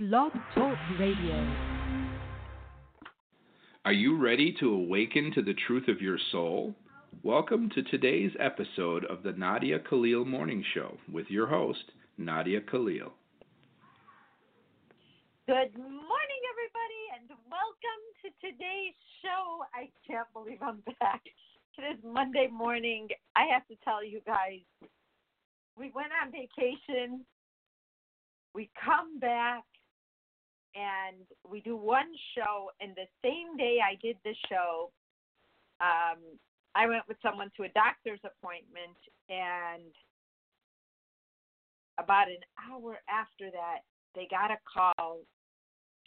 Blog Talk Radio. Are you ready to awaken to the truth of your soul? Welcome to today's episode of the Nadia Khalil Morning Show with your host, Nadia Khalil. Good morning, everybody, and welcome to today's show. I can't believe I'm back. It is Monday morning. I have to tell you guys, we went on vacation. We come back and we do one show and the same day I did the show, um, I went with someone to a doctor's appointment and about an hour after that they got a call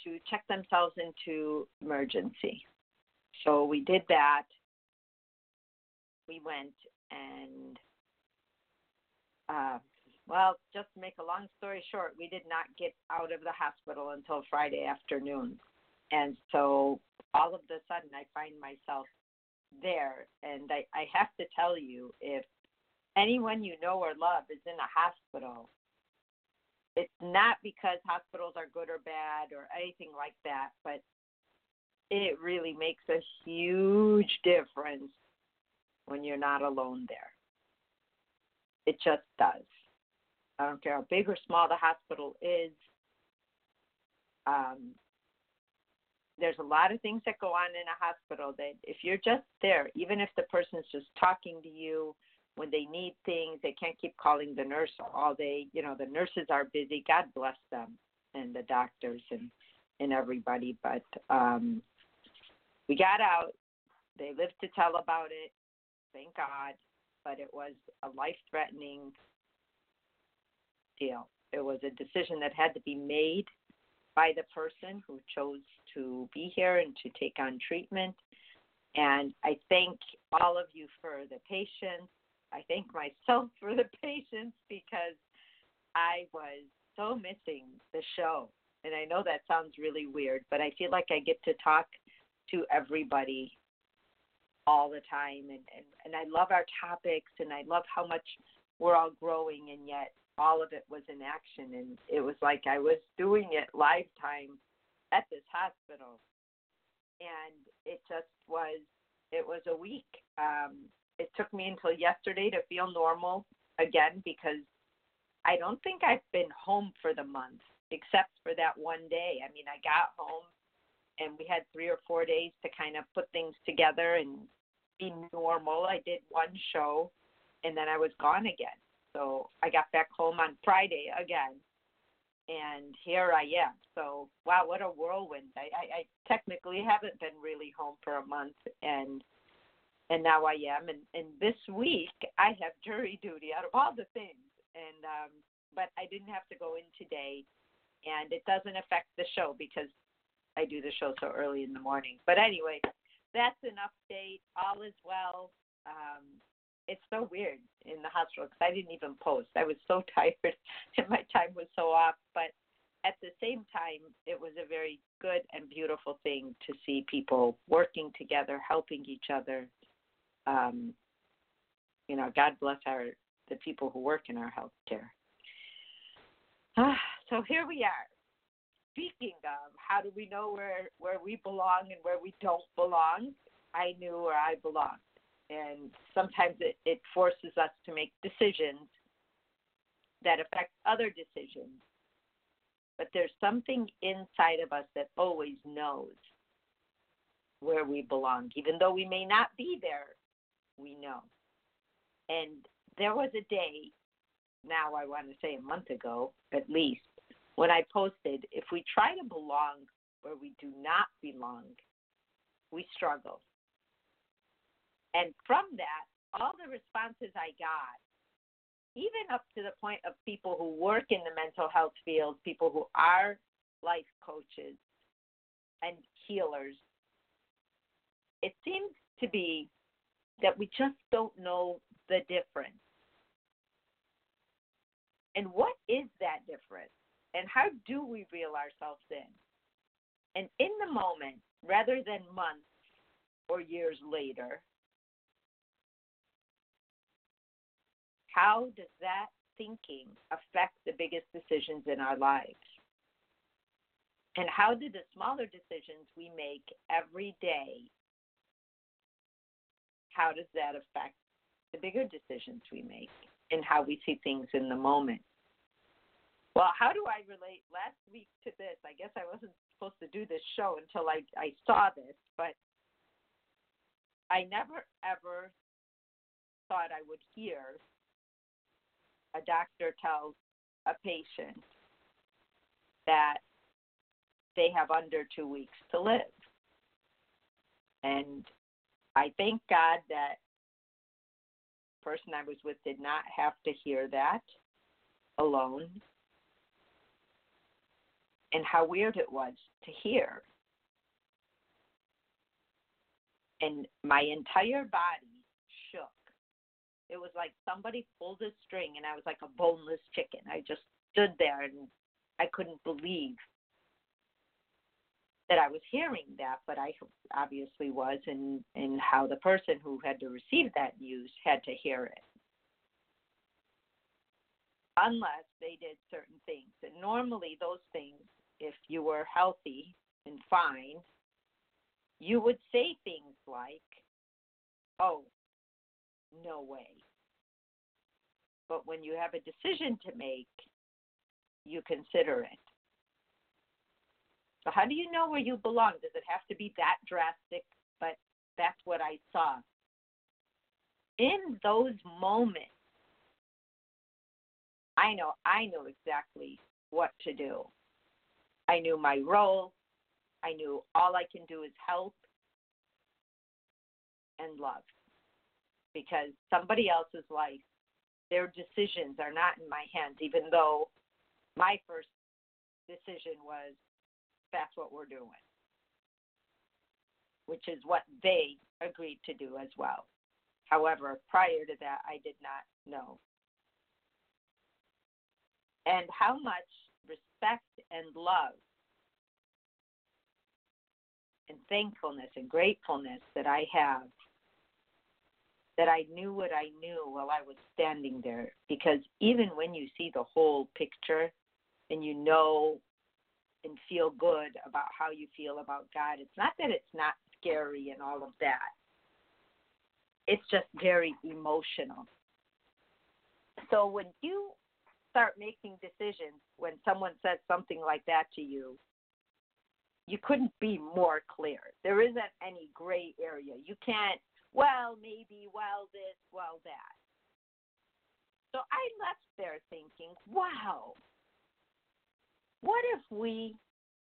to check themselves into emergency. So we did that. We went and uh, well, just to make a long story short, we did not get out of the hospital until Friday afternoon. And so all of a sudden, I find myself there. And I, I have to tell you, if anyone you know or love is in a hospital, it's not because hospitals are good or bad or anything like that, but it really makes a huge difference when you're not alone there. It just does. I don't care how big or small the hospital is. Um, there's a lot of things that go on in a hospital that if you're just there, even if the person's just talking to you when they need things, they can't keep calling the nurse all day. You know, the nurses are busy. God bless them and the doctors and and everybody. But um, we got out. They lived to tell about it. Thank God. But it was a life threatening deal. It was a decision that had to be made by the person who chose to be here and to take on treatment. And I thank all of you for the patience. I thank myself for the patience because I was so missing the show. And I know that sounds really weird, but I feel like I get to talk to everybody all the time and, and, and I love our topics and I love how much we're all growing and yet all of it was in action and it was like I was doing it lifetime at this hospital. And it just was it was a week. Um it took me until yesterday to feel normal again because I don't think I've been home for the month except for that one day. I mean, I got home and we had 3 or 4 days to kind of put things together and be normal. I did one show and then I was gone again. So I got back home on Friday again, and here I am. So wow, what a whirlwind! I, I, I technically haven't been really home for a month, and and now I am. And and this week I have jury duty out of all the things, and um, but I didn't have to go in today, and it doesn't affect the show because I do the show so early in the morning. But anyway, that's an update. All is well. Um, it's so weird in the hospital because I didn't even post. I was so tired and my time was so off. But at the same time, it was a very good and beautiful thing to see people working together, helping each other. Um, you know, God bless our the people who work in our healthcare. Ah, so here we are. Speaking of, how do we know where where we belong and where we don't belong? I knew where I belonged and sometimes it, it forces us to make decisions that affect other decisions. But there's something inside of us that always knows where we belong. Even though we may not be there, we know. And there was a day, now I want to say a month ago at least, when I posted if we try to belong where we do not belong, we struggle. And from that, all the responses I got, even up to the point of people who work in the mental health field, people who are life coaches and healers, it seems to be that we just don't know the difference. And what is that difference? And how do we reel ourselves in? And in the moment, rather than months or years later, how does that thinking affect the biggest decisions in our lives? And how do the smaller decisions we make every day, how does that affect the bigger decisions we make and how we see things in the moment? Well, how do I relate last week to this? I guess I wasn't supposed to do this show until I, I saw this, but I never ever thought I would hear a doctor tells a patient that they have under two weeks to live. And I thank God that the person I was with did not have to hear that alone. And how weird it was to hear. And my entire body. It was like somebody pulled a string and I was like a boneless chicken. I just stood there and I couldn't believe that I was hearing that, but I obviously was, and and how the person who had to receive that news had to hear it, unless they did certain things. And normally, those things, if you were healthy and fine, you would say things like, "Oh, no way." But when you have a decision to make, you consider it. So, how do you know where you belong? Does it have to be that drastic? But that's what I saw. In those moments, I know I knew exactly what to do. I knew my role. I knew all I can do is help and love. Because somebody else's life, their decisions are not in my hands, even though my first decision was that's what we're doing, which is what they agreed to do as well. However, prior to that, I did not know. And how much respect and love and thankfulness and gratefulness that I have that I knew what I knew while I was standing there. Because even when you see the whole picture and you know and feel good about how you feel about God. It's not that it's not scary and all of that. It's just very emotional. So when you start making decisions when someone says something like that to you, you couldn't be more clear. There isn't any gray area. You can't, well, maybe, well, this, well, that. So I left there thinking, wow, what if we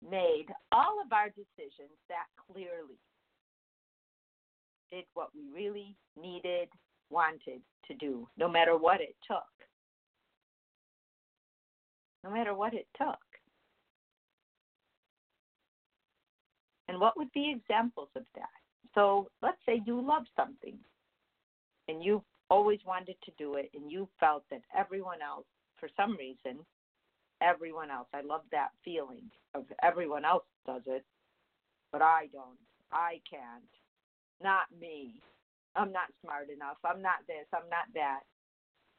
made all of our decisions that clearly did what we really needed, wanted to do, no matter what it took? No matter what it took. And what would be examples of that? So let's say you love something and you always wanted to do it and you felt that everyone else, for some reason, everyone else. I love that feeling of everyone else does it, but I don't. I can't. Not me. I'm not smart enough. I'm not this. I'm not that.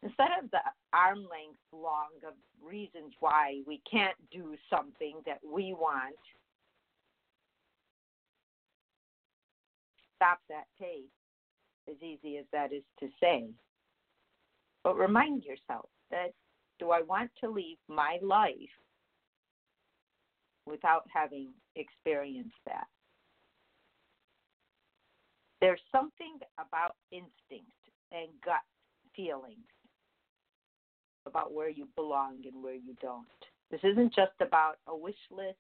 Instead of the arm length long of reasons why we can't do something that we want, stop that tape, as easy as that is to say. But remind yourself that do I want to leave my life without having experienced that? There's something about instinct and gut feelings about where you belong and where you don't. This isn't just about a wish list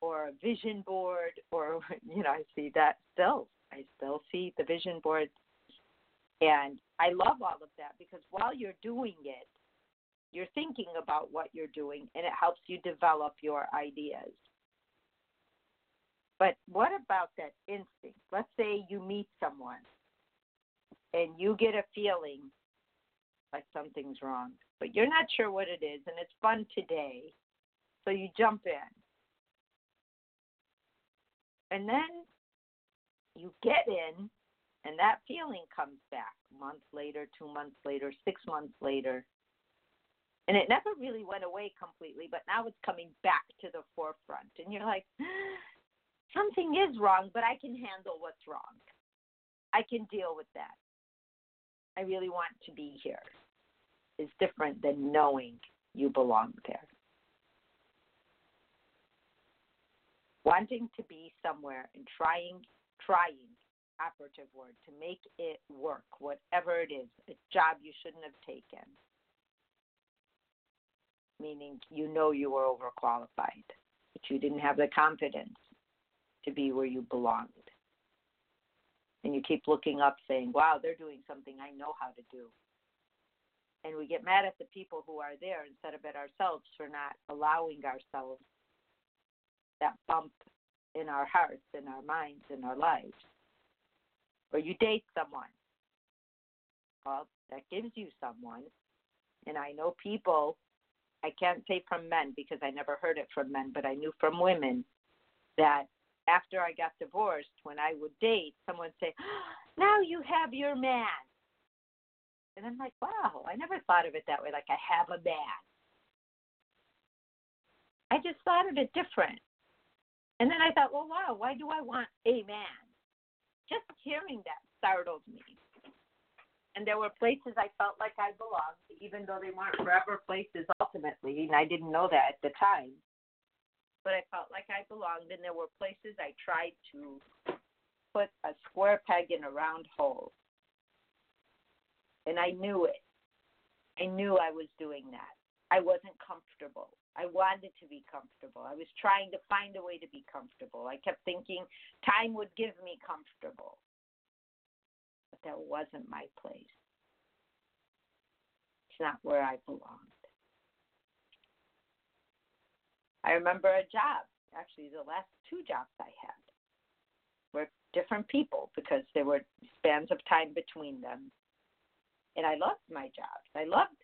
or a vision board or you know, I see that still. I still see the vision board and I love all of that because while you're doing it, you're thinking about what you're doing and it helps you develop your ideas. But what about that instinct? Let's say you meet someone and you get a feeling like something's wrong, but you're not sure what it is and it's fun today. So you jump in. And then you get in and that feeling comes back a month later, two months later, six months later And it never really went away completely, but now it's coming back to the forefront. And you're like, something is wrong, but I can handle what's wrong. I can deal with that. I really want to be here. Is different than knowing you belong there. Wanting to be somewhere and trying, trying, operative word, to make it work, whatever it is, a job you shouldn't have taken, meaning you know you were overqualified, but you didn't have the confidence to be where you belonged. And you keep looking up saying, wow, they're doing something I know how to do. And we get mad at the people who are there instead of at ourselves for not allowing ourselves that bump in our hearts, in our minds, in our lives. Or you date someone. Well, that gives you someone. And I know people, I can't say from men because I never heard it from men, but I knew from women that after I got divorced, when I would date, someone would say, ah, Now you have your man. And I'm like, Wow, I never thought of it that way, like I have a man. I just thought of it different. And then I thought, well, wow, why do I want a man? Just hearing that startled me. And there were places I felt like I belonged, even though they weren't forever places ultimately, and I didn't know that at the time. But I felt like I belonged, and there were places I tried to put a square peg in a round hole. And I knew it. I knew I was doing that. I wasn't comfortable. I wanted to be comfortable. I was trying to find a way to be comfortable. I kept thinking time would give me comfortable. But that wasn't my place. It's not where I belonged. I remember a job, actually, the last two jobs I had were different people because there were spans of time between them. And I loved my jobs. I loved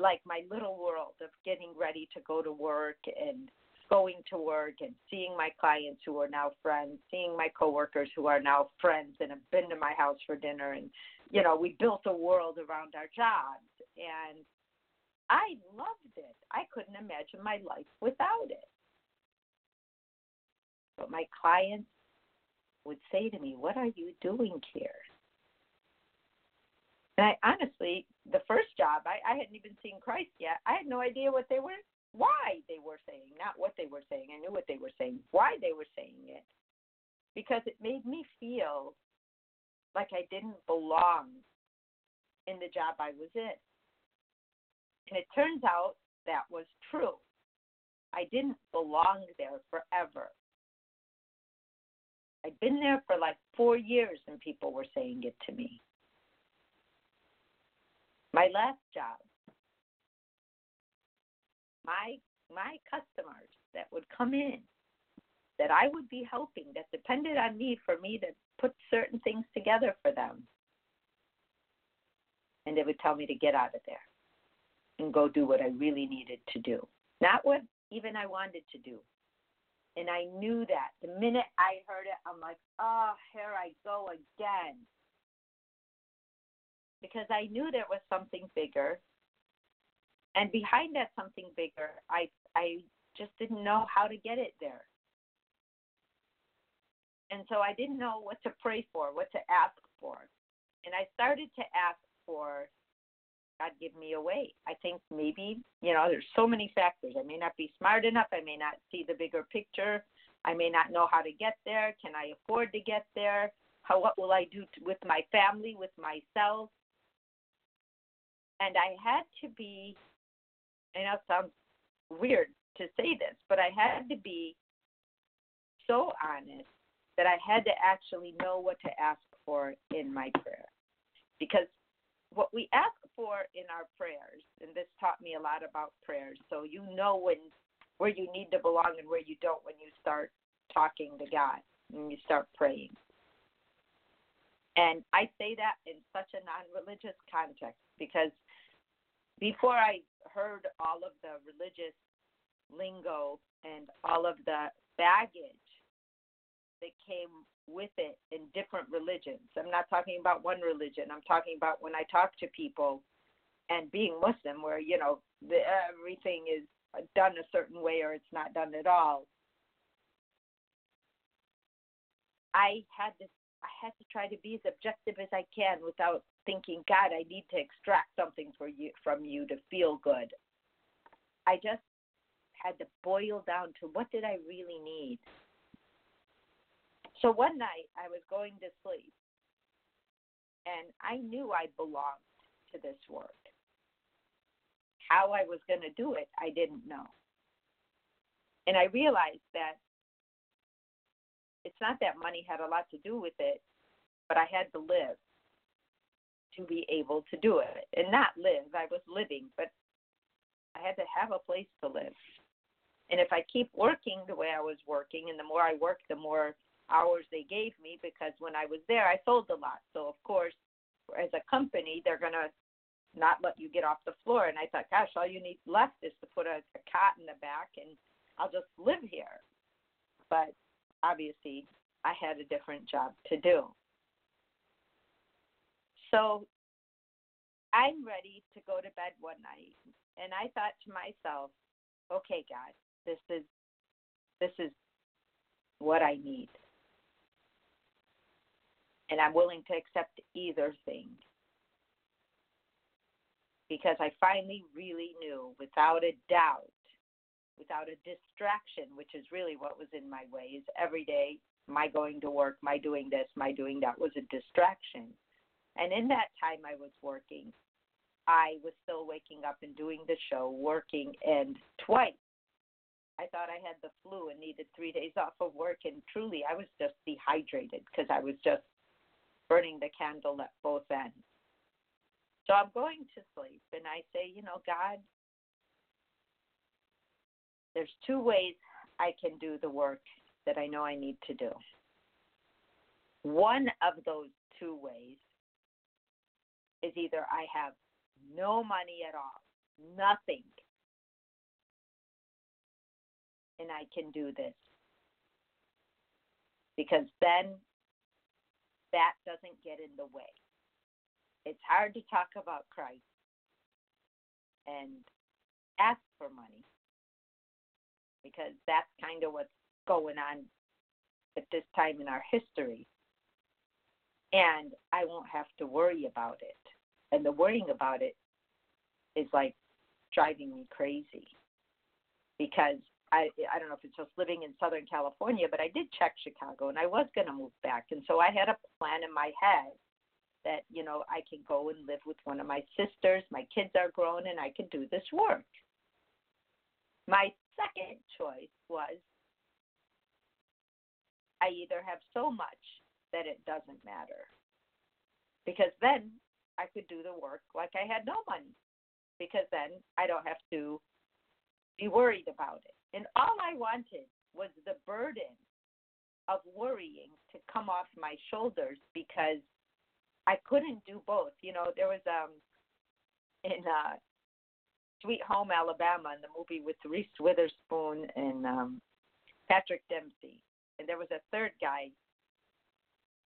like my little world of getting ready to go to work and going to work and seeing my clients who are now friends, seeing my coworkers who are now friends and have been to my house for dinner and you know, we built a world around our jobs and I loved it. I couldn't imagine my life without it. But my clients would say to me, What are you doing here? And I honestly, the first job, I, I hadn't even seen Christ yet. I had no idea what they were, why they were saying, not what they were saying. I knew what they were saying, why they were saying it, because it made me feel like I didn't belong in the job I was in. And it turns out that was true. I didn't belong there forever. I'd been there for like four years and people were saying it to me. My last job, my my customers that would come in that I would be helping that depended on me for me to put certain things together for them. And they would tell me to get out of there and go do what I really needed to do. Not what even I wanted to do. And I knew that. The minute I heard it, I'm like, oh, here I go again because I knew there was something bigger. And behind that something bigger, I I just didn't know how to get it there. And so I didn't know what to pray for, what to ask for. And I started to ask for God give me a way. I think maybe, you know, there's so many factors. I may not be smart enough. I may not see the bigger picture. I may not know how to get there. Can I afford to get there? How what will I do to, with my family, with myself? And I had to be, I know it sounds weird to say this, but I had to be so honest that I had to actually know what to ask for in my prayer. Because what we ask for in our prayers, and this taught me a lot about prayers, so you know when where you need to belong and where you don't when you start talking to God, and you start praying. And I say that in such a non religious context because before I heard all of the religious lingo and all of the baggage that came with it in different religions. I'm not talking about one religion. I'm talking about when I talk to people and being Muslim, where you know the, everything is done a certain way or it's not done at all. I had to I had to try to be as objective as I can without thinking, God, I need to extract something for you from you to feel good. I just had to boil down to what did I really need. So one night I was going to sleep and I knew I belonged to this work. How I was going to do it, I didn't know. And I realized that it's not that money had a lot to do with it, but I had to live to be able to do it. And not live, I was living, but I had to have a place to live. And if I keep working the way I was working, and the more I worked, the more hours they gave me, because when I was there, I sold a lot. So, of course, as a company, they're going to not let you get off the floor. And I thought, gosh, all you need left is to put a, a cot in the back, and I'll just live here. But obviously I had a different job to do. So I'm ready to go to bed one night and I thought to myself, okay God, this is this is what I need. And I'm willing to accept either thing. Because I finally really knew without a doubt without a distraction, which is really what was in my way, is every day my going to work, my doing this, my doing that was a distraction. And in that time I was working, I was still waking up and doing the show, working, and twice I thought I had the flu and needed three days off of work. And truly, I was just dehydrated because I was just burning the candle at both ends. So I'm going to sleep and I say, you know, God, there's two ways I can do the work that I know I need to do. One of those two ways is either I have no money at all, nothing, and I can do this. Because then that doesn't get in the way. It's hard to talk about Christ and ask for money because that's kind of what's going on at this time in our history. And I won't have to worry about it. And the worrying about it is like driving me crazy because I I don't know if it's just living in Southern California, but I did check Chicago and I was going to move back, and so I had a plan in my head that you know I can go and live with one of my sisters. My kids are grown, and I can do this work. My second choice was I either have so much that it doesn't matter. Because then I could do the work like I had no money. Because then I don't have to be worried about it. And all I wanted was the burden of worrying to come off my shoulders because I couldn't do both. You know, there was um in uh Sweet Home Alabama in the movie with Reese Witherspoon and um Patrick Dempsey. And there was a third guy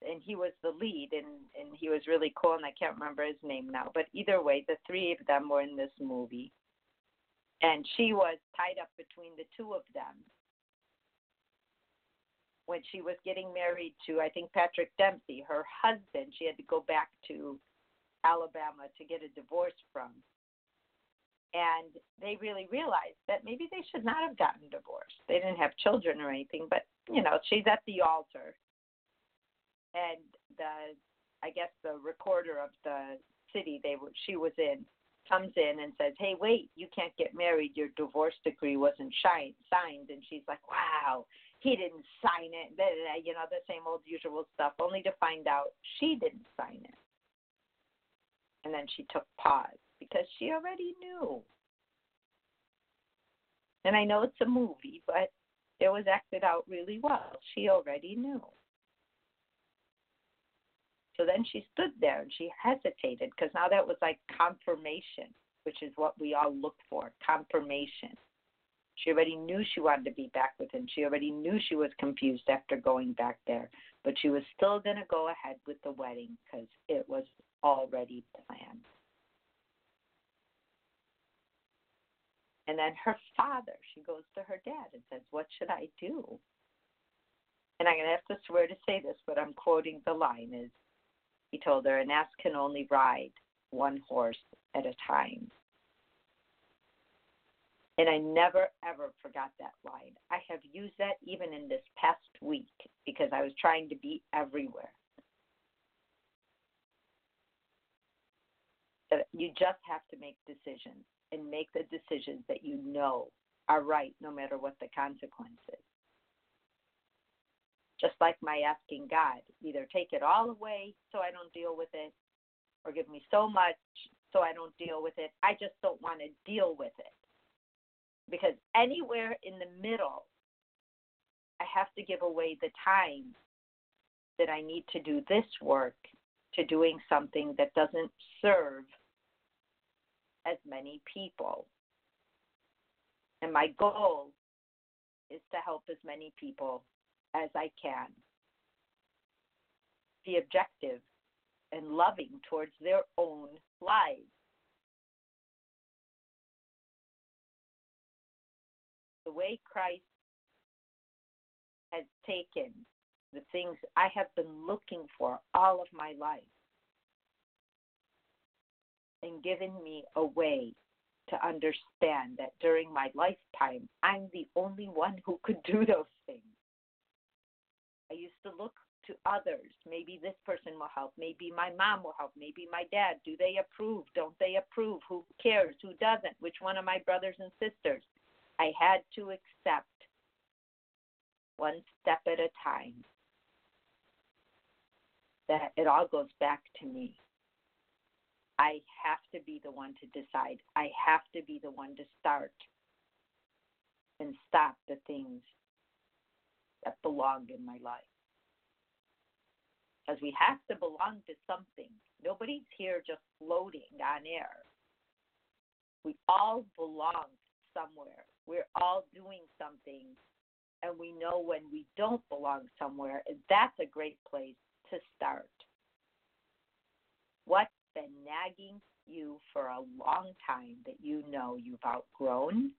and he was the lead and and he was really cool and I can't remember his name now. But either way, the three of them were in this movie. And she was tied up between the two of them when she was getting married to I think Patrick Dempsey, her husband, she had to go back to Alabama to get a divorce from and they really realized that maybe they should not have gotten divorced. They didn't have children or anything, but you know, she's at the altar, and the I guess the recorder of the city they she was in comes in and says, "Hey, wait, you can't get married. Your divorce decree wasn't signed." And she's like, "Wow, he didn't sign it." You know, the same old usual stuff. Only to find out she didn't sign it. And then she took pause because she already knew. And I know it's a movie, but it was acted out really well. She already knew. So then she stood there and she hesitated because now that was like confirmation, which is what we all look for confirmation. She already knew she wanted to be back with him. She already knew she was confused after going back there, but she was still going to go ahead with the wedding because it was already planned. And then her father, she goes to her dad and says, What should I do? And I'm going to have to swear to say this, but I'm quoting the line is he told her, an ass can only ride one horse at a time. And I never, ever forgot that line. I have used that even in this past week because I was trying to be everywhere. You just have to make decisions and make the decisions that you know are right no matter what the consequences. Just like my asking God, either take it all away so I don't deal with it, or give me so much so I don't deal with it. I just don't want to deal with it. Because anywhere in the middle, I have to give away the time that I need to do this work to doing something that doesn't serve as many people. And my goal is to help as many people as I can. Be objective and loving towards their own lives. The way Christ has taken the things I have been looking for all of my life and given me a way to understand that during my lifetime, I'm the only one who could do those things. I used to look to others. Maybe this person will help. Maybe my mom will help. Maybe my dad. Do they approve? Don't they approve? Who cares? Who doesn't? Which one of my brothers and sisters? I had to accept one step at a time that it all goes back to me. I have to be the one to decide. I have to be the one to start and stop the things that belong in my life. Because we have to belong to something. Nobody's here just floating on air. We all belong somewhere. We're all doing something, and we know when we don't belong somewhere, and that's a great place to start. What's been nagging you for a long time that you know you've outgrown?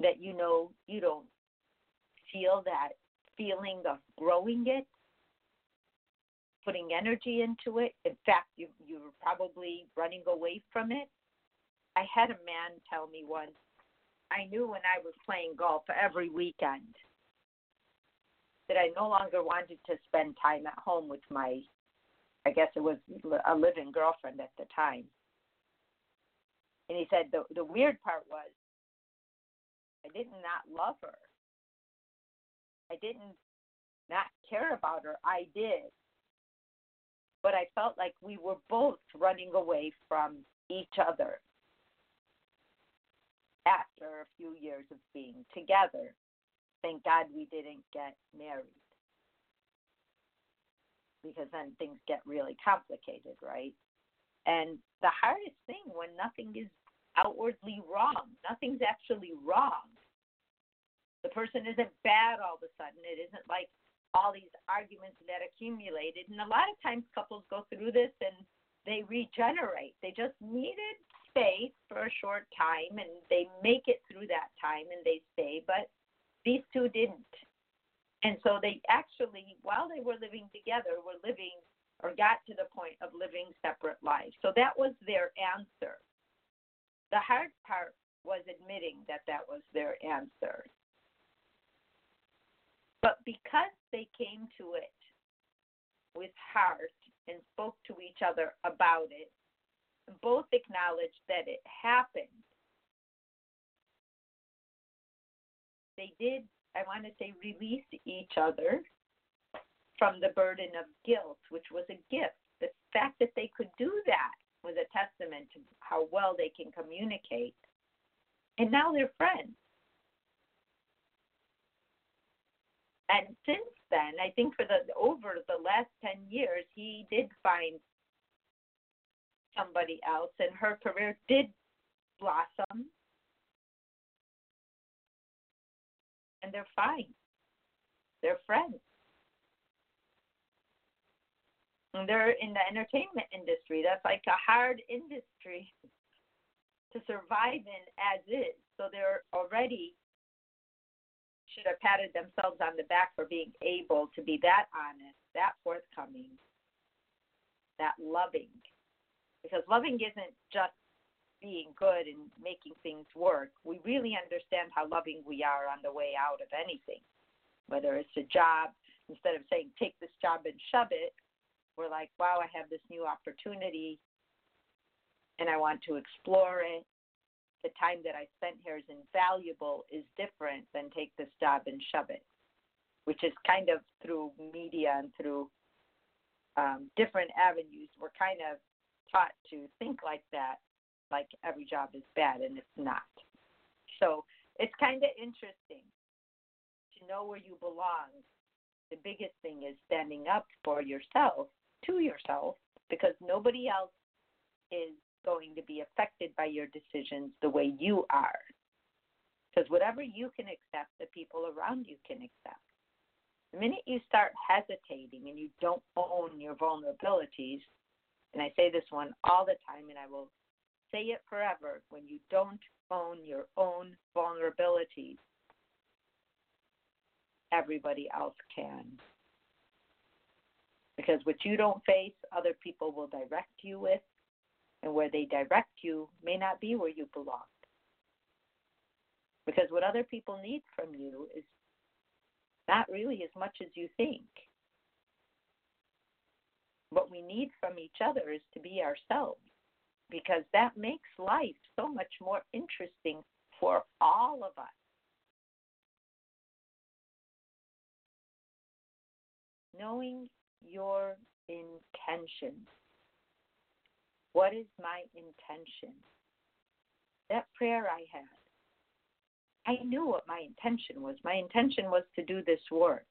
That you know you don't feel that feeling of growing it, putting energy into it. In fact, you you were probably running away from it. I had a man tell me once, I knew when I was playing golf every weekend that I no longer wanted to spend time at home with my, I guess it was a living girlfriend at the time. And he said the the weird part was I did not not love her. I didn't not care about her. I did. But I felt like we were both running away from each other after a few years of being together. Thank God we didn't get married. Because then things get really complicated, right? And the hardest thing when nothing is outwardly wrong, nothing's actually wrong the person isn't bad all of a sudden. It isn't like all these arguments that accumulated. And a lot of times couples go through this and they regenerate. They just needed space for a short time and they make it through that time and they stay. But these two didn't. And so they actually, while they were living together, were living or got to the point of living separate lives. So that was their answer. The hard part was admitting that that was their answer. But because they came to it with heart and spoke to each other about it, both acknowledged that it happened. They did, I want to say, release each other from the burden of guilt, which was a gift. The fact that they could do that was a testament to how well they can communicate. And now they're friends. And since then, I think for the over the last ten years, he did find somebody else, and her career did blossom, and they're fine. They're friends. And they're in the entertainment industry. That's like a hard industry. to survive in as is. So they're already should have patted themselves on the back for being able to be that honest, that forthcoming, that loving. Because loving isn't just being good and making things work. We really understand how loving we are on the way out of anything, whether it's a job. Instead of saying, take this job and shove it, we're like, wow, I have this new opportunity and I want to explore it the time that I spent here is invaluable is different than take this job and shove it, which is kind of through media and through um, different avenues. We're kind of taught to think like that, like every job is bad, and it's not. So it's kind of interesting to know where you belong. The biggest thing is standing up for yourself, to yourself, because nobody else is going to be affected by your decisions the way you are. Because whatever you can accept, the people around you can accept. The minute you start hesitating and you don't own your vulnerabilities, and I say this one all the time and I will say it forever when you don't own your own vulnerabilities, everybody else can. Because what you don't face, other people will direct you with, and where they direct you may not be where you belong. Because what other people need from you is not really as much as you think. What we need from each other is to be ourselves because that makes life so much more interesting for all of us. Knowing your intention. what is my intention? That prayer I had, I knew what my intention was. My intention was to do this work.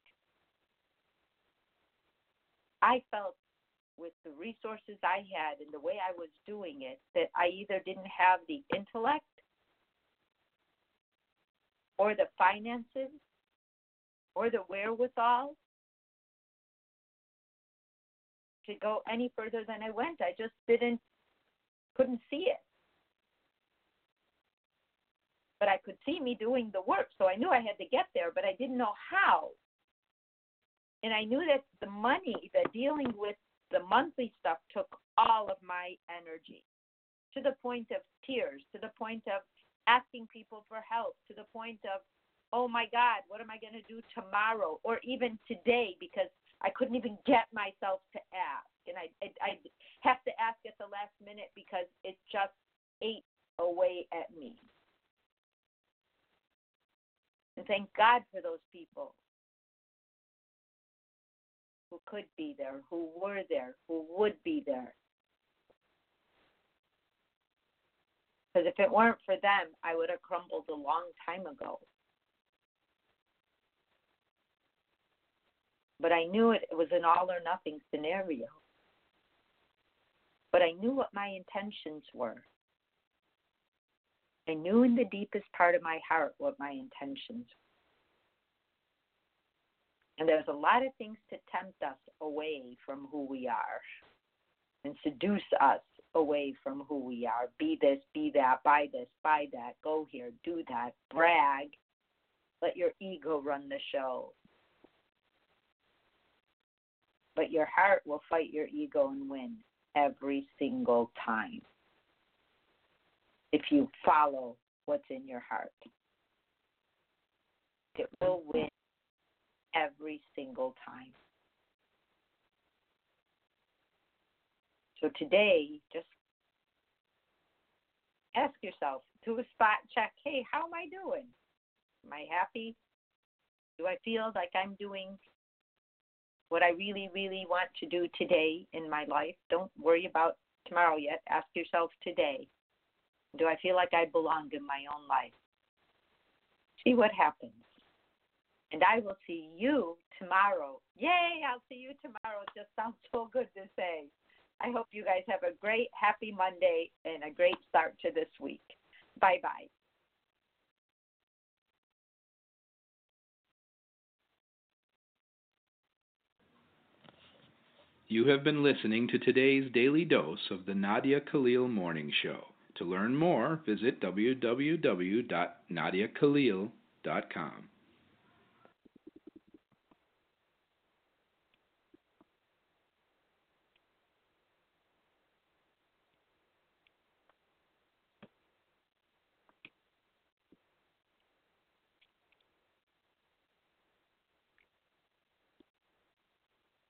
I felt with the resources I had and the way I was doing it that I either didn't have the intellect or the finances or the wherewithal to go any further than I went. I just didn't couldn't see it. But I could see me doing the work, so I knew I had to get there, but I didn't know how. And I knew that the money, the dealing with the monthly stuff took all of my energy to the point of tears, to the point of asking people for help, to the point of, oh my God, what am I going to do tomorrow? Or even today, because I couldn't even get myself to ask. And I, I, I have to ask at the last minute because it just ate away at me. And thank God for those people who could be there, who were there, who would be there. Because if it weren't for them, I would have crumbled a long time ago. But I knew it, it was an all or nothing scenario. But I knew what my intentions were. I knew in the deepest part of my heart what my intentions were. And there's a lot of things to tempt us away from who we are and seduce us away from who we are. Be this, be that, buy this, buy that, go here, do that, brag. Let your ego run the show. But your heart will fight your ego and win every single time if you follow what's in your heart. It will win every single time. So today, just ask yourself, do a spot check. Hey, how am I doing? Am I happy? Do I feel like I'm doing what I really, really want to do today in my life. Don't worry about tomorrow yet. Ask yourself today do I feel like I belong in my own life? See what happens. And I will see you tomorrow. Yay, I'll see you tomorrow. It just sounds so good to say. I hope you guys have a great, happy Monday and a great start to this week. Bye bye. You have been listening to today's daily dose of the Nadia Khalil Morning Show. To learn more, visit www.nadiakhalil.com.